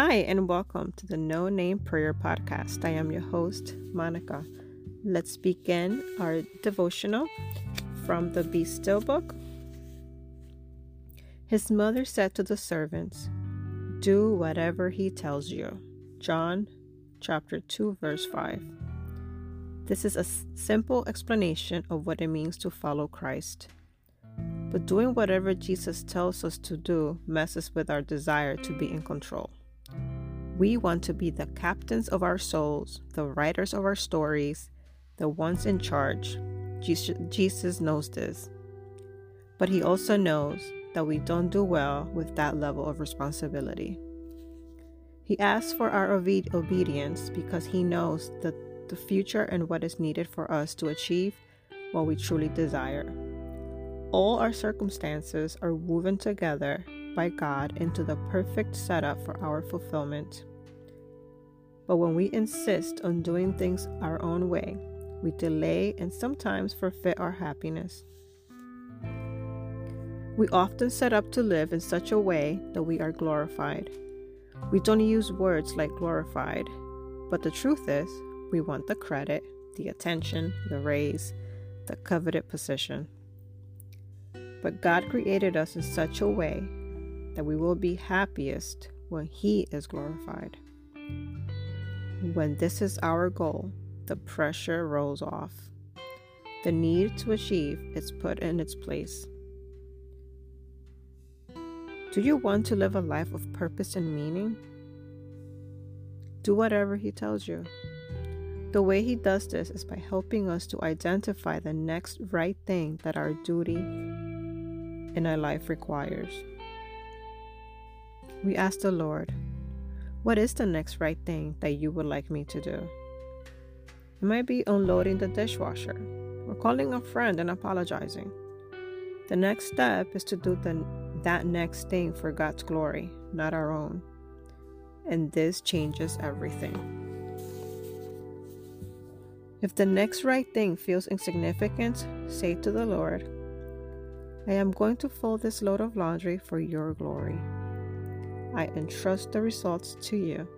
Hi, and welcome to the No Name Prayer Podcast. I am your host, Monica. Let's begin our devotional from the Be Still book. His mother said to the servants, Do whatever he tells you. John chapter 2, verse 5. This is a simple explanation of what it means to follow Christ. But doing whatever Jesus tells us to do messes with our desire to be in control. We want to be the captains of our souls, the writers of our stories, the ones in charge. Jesus knows this. But he also knows that we don't do well with that level of responsibility. He asks for our obe- obedience because he knows that the future and what is needed for us to achieve what we truly desire. All our circumstances are woven together by God into the perfect setup for our fulfillment. But when we insist on doing things our own way, we delay and sometimes forfeit our happiness. We often set up to live in such a way that we are glorified. We don't use words like glorified, but the truth is, we want the credit, the attention, the raise, the coveted position. But God created us in such a way that we will be happiest when He is glorified. When this is our goal, the pressure rolls off. The need to achieve is put in its place. Do you want to live a life of purpose and meaning? Do whatever He tells you. The way He does this is by helping us to identify the next right thing that our duty in our life requires. We ask the Lord, What is the next right thing that you would like me to do? It might be unloading the dishwasher or calling a friend and apologizing. The next step is to do the, that next thing for God's glory, not our own. And this changes everything. If the next right thing feels insignificant, say to the Lord, I am going to fold this load of laundry for your glory. I entrust the results to you.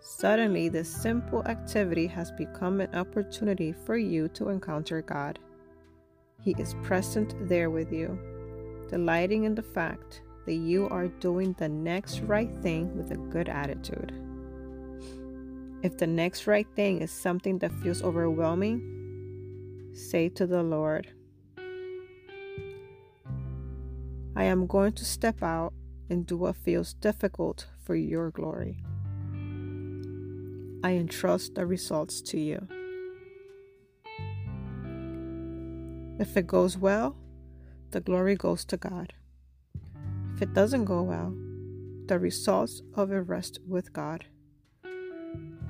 Suddenly, this simple activity has become an opportunity for you to encounter God. He is present there with you, delighting in the fact that you are doing the next right thing with a good attitude. If the next right thing is something that feels overwhelming, say to the Lord, I am going to step out and do what feels difficult for your glory. I entrust the results to you. If it goes well, the glory goes to God. If it doesn't go well, the results of it rest with God.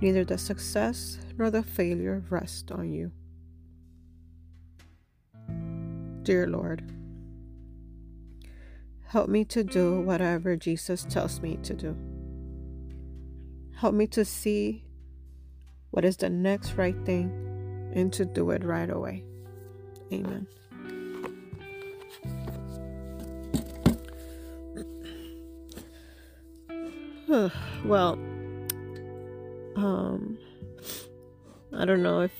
Neither the success nor the failure rest on you. Dear Lord, help me to do whatever Jesus tells me to do. Help me to see what is the next right thing and to do it right away. Amen. well, um, I don't know if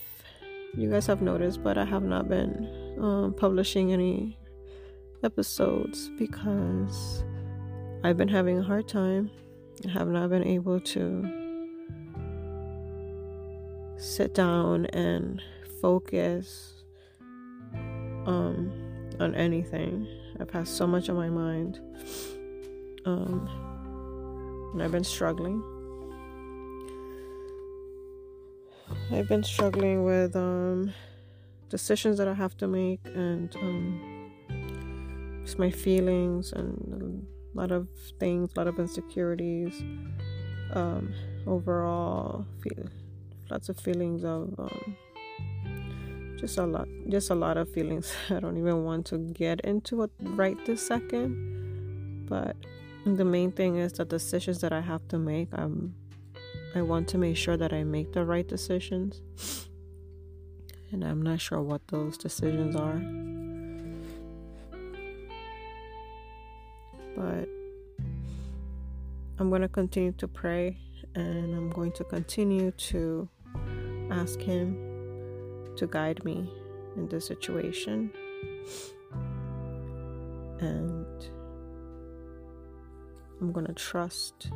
you guys have noticed, but I have not been um, publishing any episodes because I've been having a hard time. I have not been able to sit down and focus um, on anything. I've had so much on my mind. Um, and I've been struggling. I've been struggling with um, decisions that I have to make and um, just my feelings and a lot of things, a lot of insecurities. Um, overall, feel, lots of feelings of um, just a lot, just a lot of feelings. I don't even want to get into it right this second. But the main thing is the decisions that I have to make. I'm, I want to make sure that I make the right decisions, and I'm not sure what those decisions are. But I'm going to continue to pray and I'm going to continue to ask Him to guide me in this situation. And I'm going to trust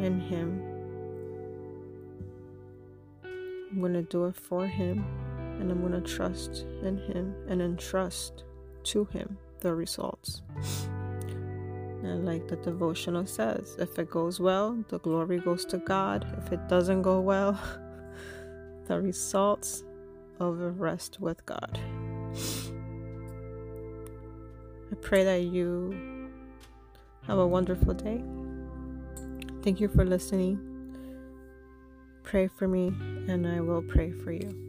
in Him. I'm going to do it for Him. And I'm going to trust in Him and entrust to Him the results. And like the devotional says, if it goes well, the glory goes to God. If it doesn't go well, the results of the rest with God. I pray that you have a wonderful day. Thank you for listening. Pray for me, and I will pray for you.